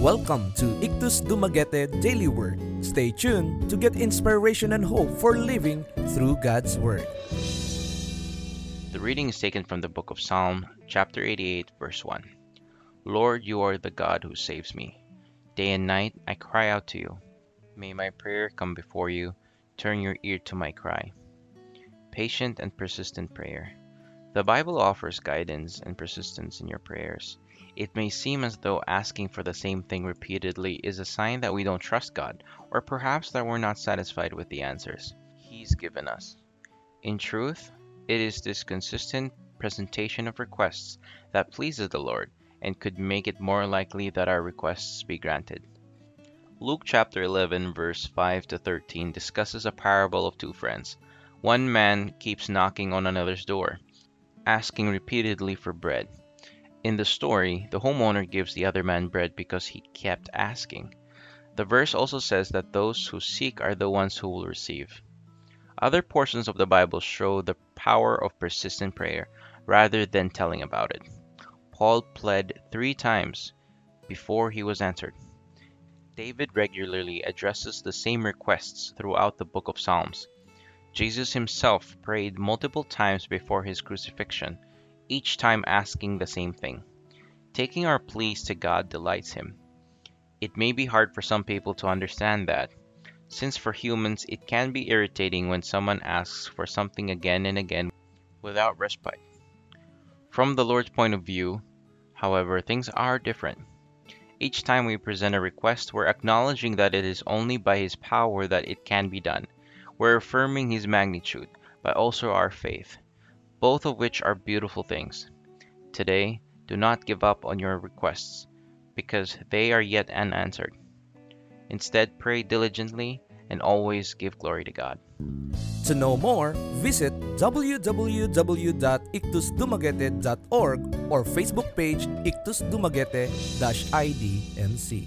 Welcome to Ictus Dumaguete Daily Word. Stay tuned to get inspiration and hope for living through God's Word. The reading is taken from the book of Psalm, chapter 88, verse 1. Lord, you are the God who saves me. Day and night I cry out to you. May my prayer come before you. Turn your ear to my cry. Patient and persistent prayer. The Bible offers guidance and persistence in your prayers. It may seem as though asking for the same thing repeatedly is a sign that we don't trust God, or perhaps that we're not satisfied with the answers He's given us. In truth, it is this consistent presentation of requests that pleases the Lord and could make it more likely that our requests be granted. Luke chapter 11, verse 5 to 13 discusses a parable of two friends. One man keeps knocking on another's door, asking repeatedly for bread. In the story, the homeowner gives the other man bread because he kept asking. The verse also says that those who seek are the ones who will receive. Other portions of the Bible show the power of persistent prayer rather than telling about it. Paul pled three times before he was answered. David regularly addresses the same requests throughout the book of Psalms. Jesus himself prayed multiple times before his crucifixion each time asking the same thing. Taking our pleas to God delights Him. It may be hard for some people to understand that, since for humans it can be irritating when someone asks for something again and again without respite. From the Lord's point of view, however, things are different. Each time we present a request, we're acknowledging that it is only by His power that it can be done. We're affirming His magnitude, but also our faith both of which are beautiful things. Today, do not give up on your requests, because they are yet unanswered. Instead, pray diligently and always give glory to God. To know more, visit www.ictusdumaguete.org or Facebook page Ictus Dumaguete-IDNC.